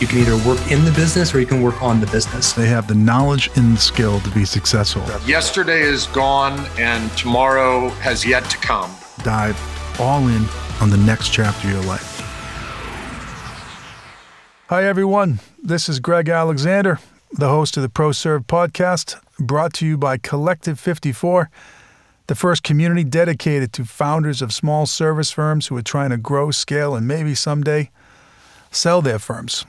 You can either work in the business or you can work on the business. They have the knowledge and the skill to be successful. Yesterday is gone and tomorrow has yet to come. Dive all in on the next chapter of your life. Hi, everyone. This is Greg Alexander, the host of the ProServe podcast, brought to you by Collective 54, the first community dedicated to founders of small service firms who are trying to grow, scale, and maybe someday sell their firms.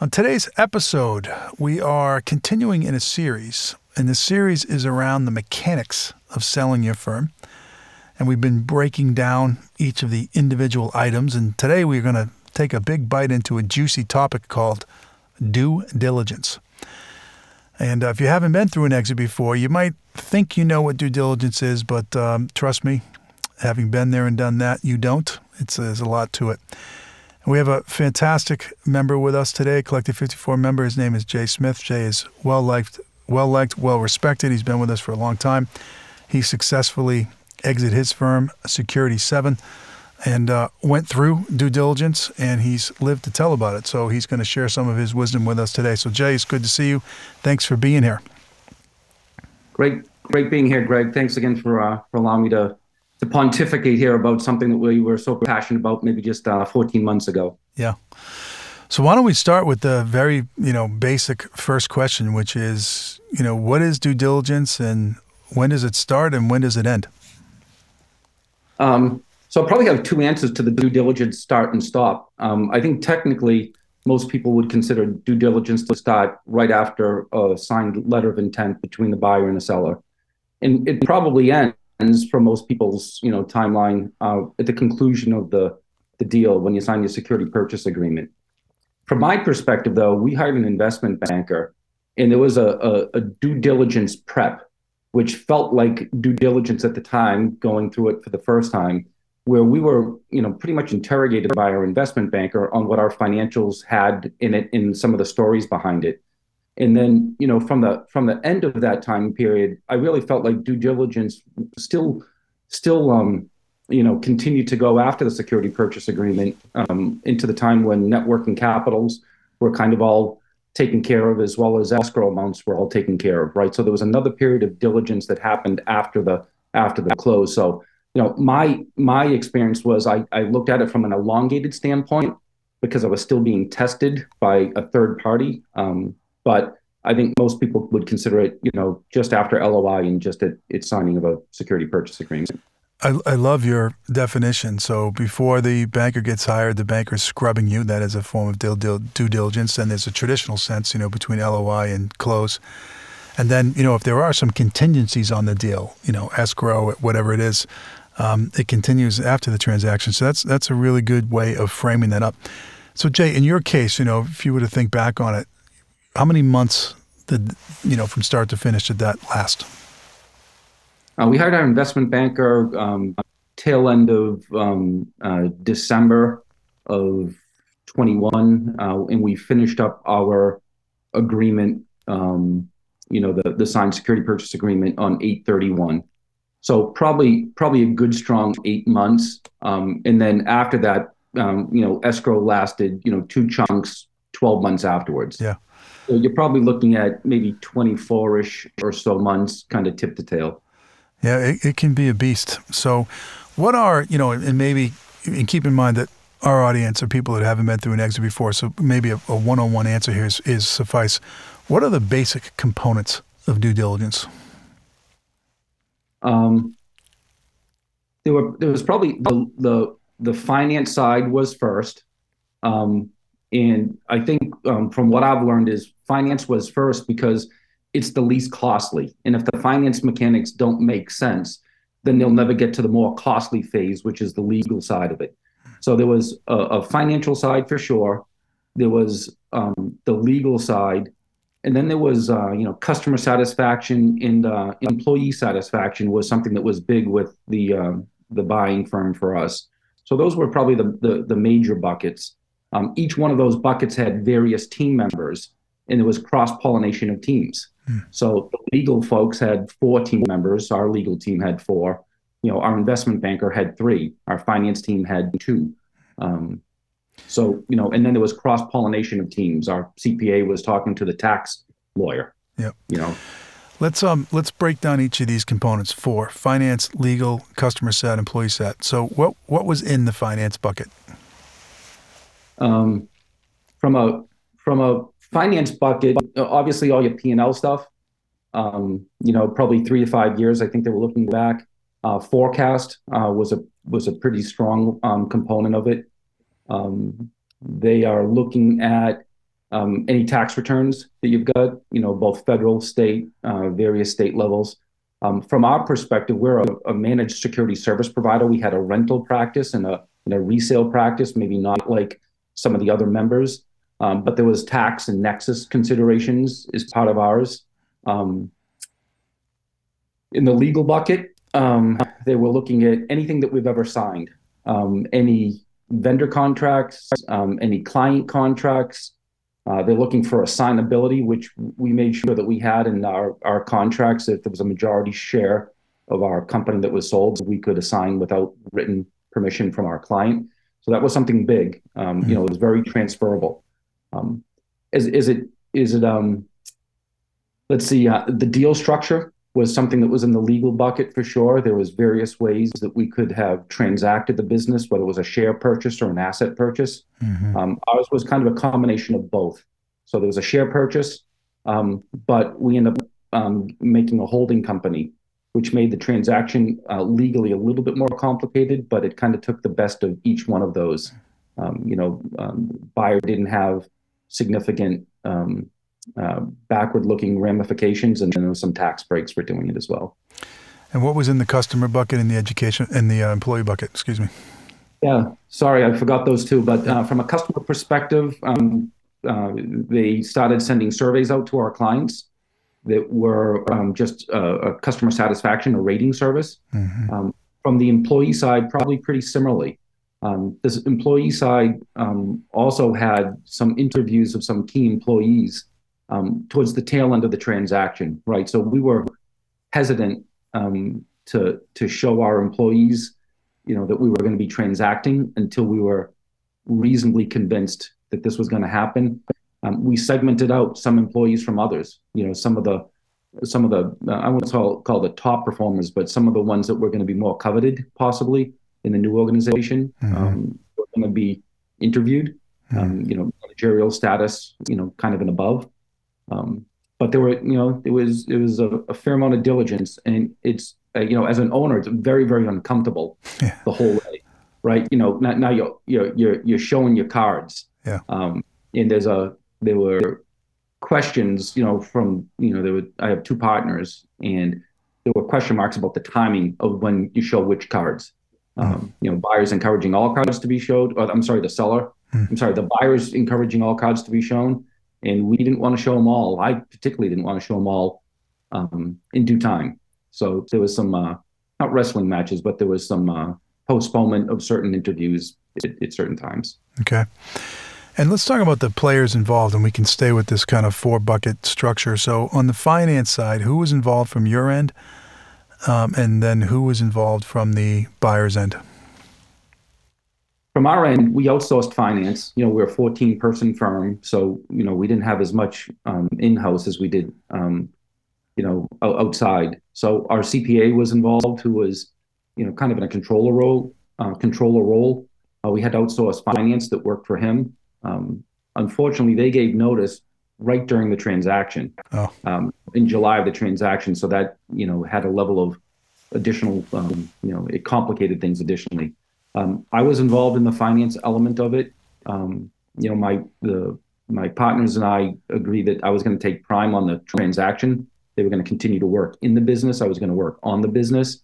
On today's episode, we are continuing in a series, and the series is around the mechanics of selling your firm. And we've been breaking down each of the individual items, and today we're going to take a big bite into a juicy topic called due diligence. And uh, if you haven't been through an exit before, you might think you know what due diligence is, but um, trust me, having been there and done that, you don't. It's, there's a lot to it. We have a fantastic member with us today, Collective 54 member. His name is Jay Smith. Jay is well liked, well liked, well respected. He's been with us for a long time. He successfully exited his firm, Security 7 and uh, went through due diligence, and he's lived to tell about it. So he's going to share some of his wisdom with us today. So Jay, it's good to see you. Thanks for being here. Great, great being here, Greg. Thanks again for uh, for allowing me to to pontificate here about something that we were so passionate about maybe just uh, 14 months ago. Yeah. So why don't we start with the very you know basic first question, which is you know what is due diligence and when does it start and when does it end? Um, so I'll probably have two answers to the due diligence start and stop. Um, I think technically, most people would consider due diligence to start right after a signed letter of intent between the buyer and the seller, and it probably ends for most people's you know timeline uh, at the conclusion of the the deal when you sign your security purchase agreement. From my perspective, though, we hired an investment banker, and there was a, a, a due diligence prep, which felt like due diligence at the time, going through it for the first time where we were, you know, pretty much interrogated by our investment banker on what our financials had in it, in some of the stories behind it. And then, you know, from the from the end of that time period, I really felt like due diligence still, still, um, you know, continued to go after the security purchase agreement um, into the time when net working capitals were kind of all taken care of, as well as escrow amounts were all taken care of, right? So there was another period of diligence that happened after the after the close. So you know, my my experience was I, I looked at it from an elongated standpoint because I was still being tested by a third party. Um, but I think most people would consider it, you know, just after LOI and just at its signing of a security purchase agreement. I, I love your definition. So before the banker gets hired, the banker's scrubbing you. That is a form of due, due, diligence. And there's a traditional sense, you know, between LOI and close. And then, you know, if there are some contingencies on the deal, you know, escrow, whatever it is, um, it continues after the transaction. So that's that's a really good way of framing that up. So Jay, in your case, you know, if you were to think back on it, how many months did you know from start to finish did that last? Uh, we hired our investment banker um, tail end of um, uh, December of 21, uh, and we finished up our agreement. Um, you know, the the signed security purchase agreement on 831. So probably probably a good strong eight months, um, and then after that, um, you know, escrow lasted you know two chunks, twelve months afterwards. Yeah. So you're probably looking at maybe 24ish or so months, kind of tip to tail. Yeah, it, it can be a beast. So, what are you know, and maybe and keep in mind that our audience are people that haven't been through an exit before, so maybe a, a one-on-one answer here is, is suffice. What are the basic components of due diligence? Um, there were there was probably the the, the finance side was first, um, and I think um, from what I've learned is finance was first because it's the least costly, and if the finance mechanics don't make sense, then they'll never get to the more costly phase, which is the legal side of it. So there was a, a financial side for sure. There was um, the legal side, and then there was uh, you know customer satisfaction and uh, employee satisfaction was something that was big with the uh, the buying firm for us. So those were probably the the, the major buckets. Um, each one of those buckets had various team members, and there was cross pollination of teams. Hmm. So the legal folks had four team members. Our legal team had four. You know, our investment banker had three. Our finance team had two. Um, So, you know, and then there was cross pollination of teams. Our CPA was talking to the tax lawyer. Yep. You know, Let's um let's break down each of these components for finance, legal, customer set, employee set. So what what was in the finance bucket? Um, from a from a finance bucket, obviously all your P and L stuff. Um, you know, probably three to five years. I think they were looking back. Uh, forecast uh, was a was a pretty strong um, component of it. Um, they are looking at um, any tax returns that you've got. You know, both federal, state, uh, various state levels. Um, from our perspective, we're a, a managed security service provider. We had a rental practice and a and a resale practice, maybe not like some of the other members, um, but there was tax and nexus considerations as part of ours. Um, in the legal bucket, um, they were looking at anything that we've ever signed, um, any vendor contracts, um, any client contracts. Uh, they're looking for assignability, which we made sure that we had in our, our contracts. If there was a majority share of our company that was sold, we could assign without written permission from our client. So that was something big. Um, you know, it was very transferable. Um, is is it is it um, let's see uh, the deal structure was something that was in the legal bucket for sure. There was various ways that we could have transacted the business, whether it was a share purchase or an asset purchase. Um, ours was kind of a combination of both. So there was a share purchase, um, but we ended up um, making a holding company, which made the transaction uh, legally a little bit more complicated, but it kind of took the best of each one of those. Um, you know, um, buyer didn't have significant um, uh, backward-looking ramifications, and then there was some tax breaks for doing it as well. And what was in the customer bucket and the education and the uh, employee bucket? Excuse me. Yeah, sorry, I forgot those two. But uh, from a customer perspective, um, uh, they started sending surveys out to our clients that were um, just a, a customer satisfaction, a rating service. Um, from the employee side, probably pretty similarly. Um, this employee side um, also had some interviews of some key employees um, towards the tail end of the transaction, right? So we were hesitant um, to to show our employees, you know, that we were going to be transacting until we were reasonably convinced that this was going to happen. Um, we segmented out some employees from others. You know, some of the some of the uh, I won't call call the top performers, but some of the ones that were going to be more coveted, possibly in the new organization, um, were going to be interviewed. Um, you know, managerial status, you know, kind of and above. Um, but there were, you know, it was it was a, a fair amount of diligence, and it's uh, you know, as an owner, it's very very uncomfortable Yeah. the whole way, right? You know, now, now you're you're you're you're showing your cards, Yeah. um, and there's a there were questions, you know, from you know there were I have two partners, and there were question marks about the timing of when you show which cards. Um, you know, buyers encouraging all cards to be showed. Or, I'm sorry, the seller. I'm sorry, the buyers encouraging all cards to be shown, and we didn't want to show them all. I particularly didn't want to show them all um, in due time. So there was some uh, not wrestling matches, but there was some uh, postponement of certain interviews at, at certain times. Okay. And let's talk about the players involved, and we can stay with this kind of four bucket structure. So, on the finance side, who was involved from your end, um, and then who was involved from the buyer's end? From our end, we outsourced finance. You know, we're a 14 person firm, so you know we didn't have as much um, in house as we did, um, you know, outside. So our CPA was involved, who was, you know, kind of in a controller role. Uh, controller role. Uh, we had outsourced finance that worked for him. Um, unfortunately, they gave notice right during the transaction Oh, um, in July of the transaction. So that you know had a level of additional, um, you know, it complicated things additionally. Um, I was involved in the finance element of it. Um, you know, my the my partners and I agreed that I was going to take prime on the transaction. They were going to continue to work in the business. I was going to work on the business.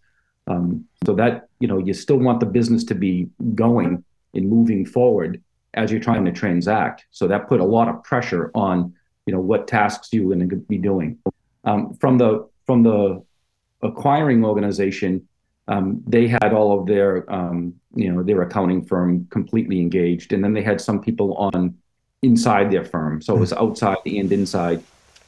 Um, so that you know, you still want the business to be going and moving forward as you're trying to transact. So that put a lot of pressure on you know what tasks you were going to be doing. Um, from the from the acquiring organization, um, they had all of their um, you know their accounting firm completely engaged, and then they had some people on inside their firm, so it was outside and inside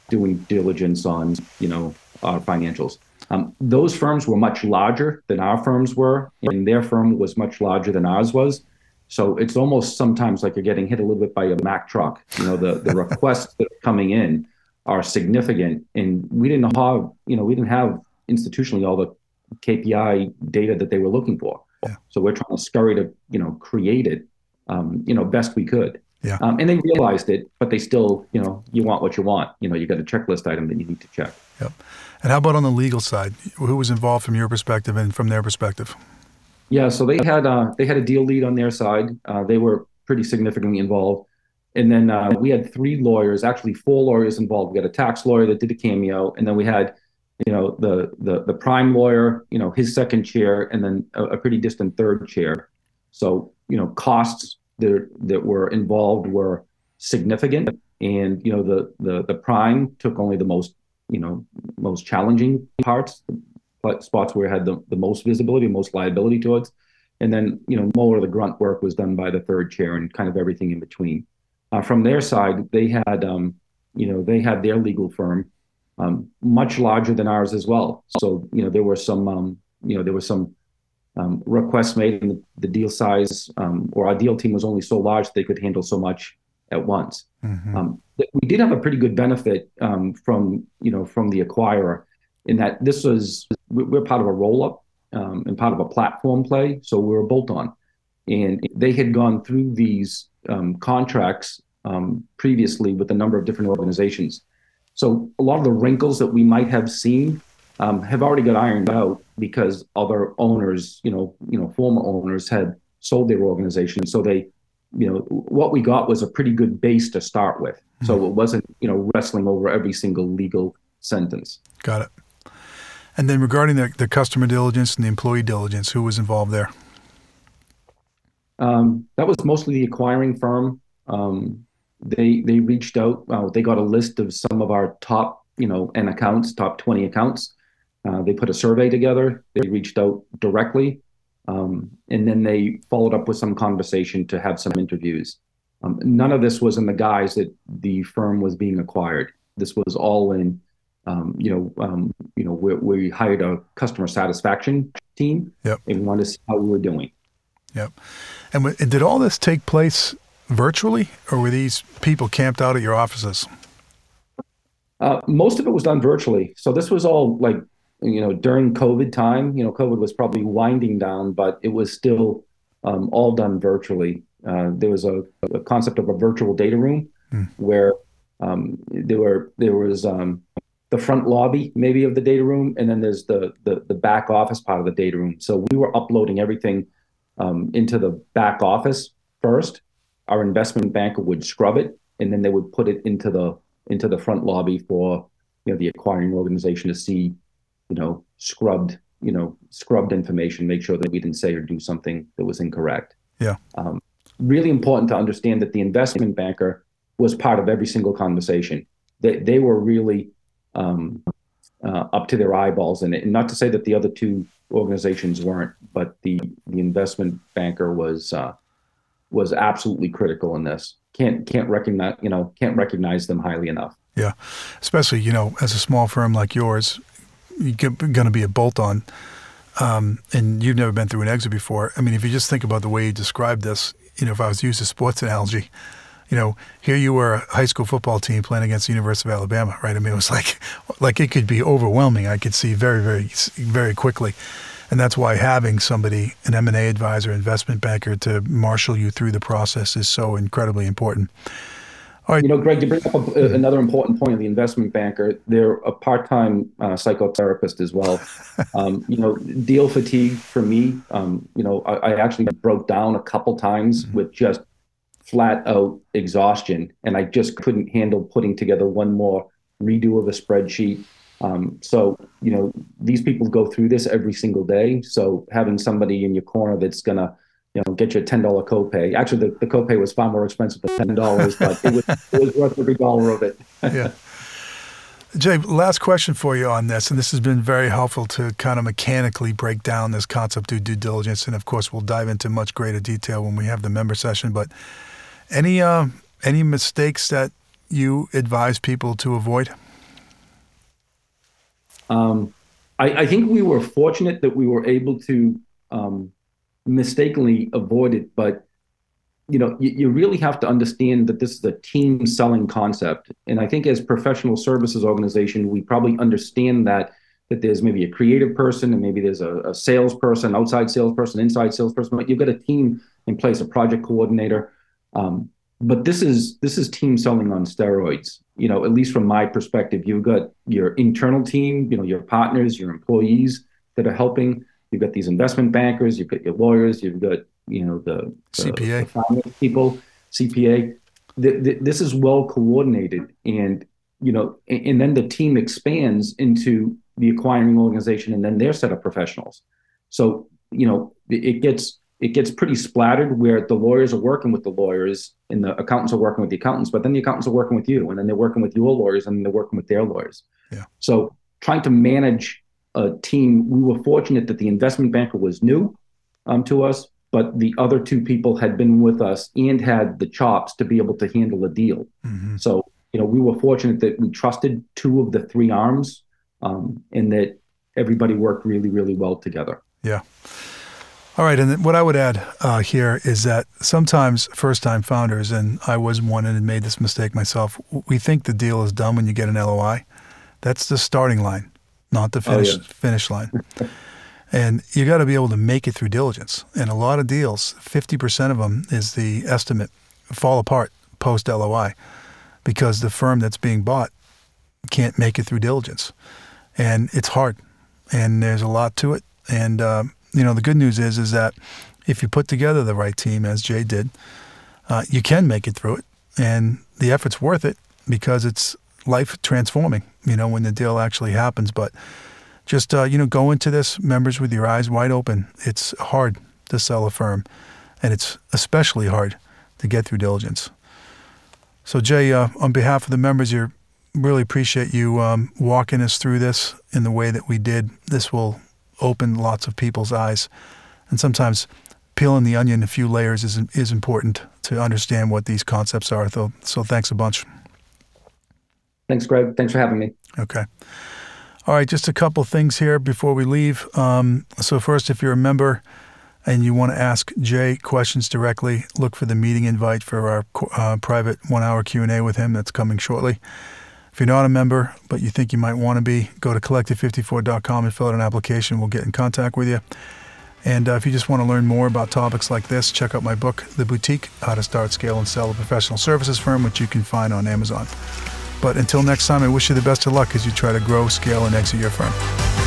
doing diligence on you know our financials. Um, those firms were much larger than our firms were, and their firm was much larger than ours was. So it's almost sometimes like you're getting hit a little bit by a Mack truck. You know, the the requests that are coming in are significant, and we didn't have you know we didn't have institutionally all the KPI data that they were looking for. Yeah. So we're trying to scurry to you know create it, um, you know, best we could. Yeah. Um, and they realized it, but they still, you know, you want what you want. You know, you got a checklist item that you need to check. Yep. And how about on the legal side? Who was involved from your perspective and from their perspective? Yeah, so they had uh, they had a deal lead on their side. Uh, they were pretty significantly involved, and then uh, we had three lawyers, actually four lawyers involved. We had a tax lawyer that did a cameo, and then we had, you know, the the the prime lawyer, you know, his second chair, and then a, a pretty distant third chair. So you know, costs that that were involved were significant, and you know, the the the prime took only the most you know most challenging parts, spots where it had the, the most visibility, most liability towards. And then, you know, more of the grunt work was done by the third chair and kind of everything in between. Uh, from their side, they had, um, you know, they had their legal firm, um, much larger than ours as well. So, you know, there were some, um, you know, there were some um, requests made, and the, the deal size um, or our deal team was only so large that they could handle so much at once. Mm-hmm. Um, we did have a pretty good benefit from, you know, from the acquirer in that this was we're part of a roll up um, and part of a platform play, so we are a bolt on, and they had gone through these um, contracts um, previously with a number of different organizations. So a lot of the wrinkles that we might have seen um, have already got ironed out because other owners, you know, you know, former owners had sold their organization, so they you know what we got was a pretty good base to start with. So mm-hmm. it wasn't you know wrestling over every single legal sentence. Got it and then regarding the, the customer diligence and the employee diligence, who was involved there? Um, that was mostly the acquiring firm. Um, they they reached out. Uh, they got a list of some of our top, you know, N accounts, top twenty accounts. Uh, they put a survey together. They reached out directly, um, and then they followed up with some conversation to have some interviews. Um, none of this was in the guise that the firm was being acquired. This was all in um, you know, um, you know, we, we, hired a customer satisfaction team, yep. and wanted to see how we were doing. Yep. And w- did all this take place virtually, or were these people camped out at your offices? Uh, most of it was done virtually. So this was all like, you know, during COVID time. You know, COVID was probably winding down, but it was still um, all done virtually. Uh, there was a, a, concept of a virtual data room mm. where um, there were there was um, the front lobby maybe of the data room, and then there's the the, the back office part of the data room. So we were uploading everything um, into the back office first. Our investment banker would scrub it, and then they would put it into the into the front lobby for you know the acquiring organization to see, you know, scrubbed you know scrubbed information, make sure that we didn't say or do something that was incorrect. Yeah. Um, really important to understand that the investment banker was part of every single conversation. They they were really um, uh, up to their eyeballs in it. And not to say that the other two organizations weren't, but the the investment banker was uh, was absolutely critical in this. Can't can't recognize you know can't recognize them highly enough. Yeah, especially you know as a small firm like yours, you're going to be a bolt on. Um, and you've never been through an exit before. I mean, if you just think about the way you described this, you know, if I was to use a sports analogy, you know, here you were a high school football team playing against the University of Alabama, right? I mean, it was like, like it could be overwhelming. I could see very, very, very quickly, and that's why having somebody, an M and A advisor, investment banker, to marshal you through the process is so incredibly important. All right. You know, Greg, you bring up a, mm-hmm. another important point of the investment banker. They're a part-time uh, psychotherapist as well. Um, you know, deal fatigue for me. Um, you know, I, I, actually broke down a couple times mm-hmm. with just flat out exhaustion, and I just couldn't handle putting together one more redo of a spreadsheet. Um, so you know these people go through this every single day. So having somebody in your corner that's gonna you know get you a ten dollar copay. Actually, the, the copay was far more expensive than ten dollars, but it was, it was worth every dollar of it. yeah. Jay, last question for you on this, and this has been very helpful to kind of mechanically break down this concept of due diligence. And of course, we'll dive into much greater detail when we have the member session. But any uh, any mistakes that you advise people to avoid? Um, I, I, think we were fortunate that we were able to um, mistakenly avoid it, but you know, you, you really have to understand that this is a team selling concept. And I think as professional services organization, we probably understand that that there's maybe a creative person and maybe there's a, a salesperson, outside salesperson, inside salesperson, but you've got a team in place, a project coordinator. Um, but this is this is team selling on steroids. You know, at least from my perspective, you've got your internal team, you know, your partners, your employees that are helping. You've got these investment bankers, you've got your lawyers, you've got you know the, the CPA the people, CPA. The, the, this is well coordinated, and you know, and, and, then the team expands into the acquiring organization, and then their set of professionals. So you know, it, it gets it gets pretty splattered where the lawyers are working with the lawyers and the accountants are working with the accountants, but then the accountants are working with you, and then they're working with your lawyers, and they're working with their lawyers. Yeah. So trying to manage a team, we were fortunate that the investment banker was new um, to us, but the other two people had been with us and had the chops to be able to handle a deal. Mm-hmm. So, you know, we were fortunate that we trusted two of the three arms um, and that everybody worked really, really well together. Yeah. All right. And what I would add uh, here is that sometimes first time founders, and I was one and had made this mistake myself, we think the deal is done when you get an LOI. That's the starting line, not the finish, oh, yeah. finish line. And you got to be able to make it through diligence. And a lot of deals, 50% of them is the estimate fall apart post LOI because the firm that's being bought can't make it through diligence. And it's hard. And there's a lot to it. And, uh, you know, the good news is, is that if you put together the right team, as Jay did, uh, you can make it through it. And the effort's worth it because it's life transforming, you know, when the deal actually happens. But just uh, you know go into this members with your eyes wide open it's hard to sell a firm and it's especially hard to get through diligence so jay uh, on behalf of the members you really appreciate you um, walking us through this in the way that we did this will open lots of people's eyes. And sometimes peeling the onion a few layers is, is important to understand what these concepts are. So, so thanks a bunch. Thanks greg. Thanks for having me. Okay. All right, just a couple things here before we leave. Um, so first, if you're a member and you want to ask Jay questions directly, look for the meeting invite for our uh, private one-hour Q&A with him. That's coming shortly. If you're not a member, but you think you might want to be, go to collective54.com and fill out an application. We'll get in contact with you. And uh, if you just want to learn more about topics like this, check out my book, The Boutique How to Start, Scale, and Sell a Professional Services Firm, which you can find on Amazon. But until next time, I wish you the best of luck as you try to grow, scale, and exit your firm.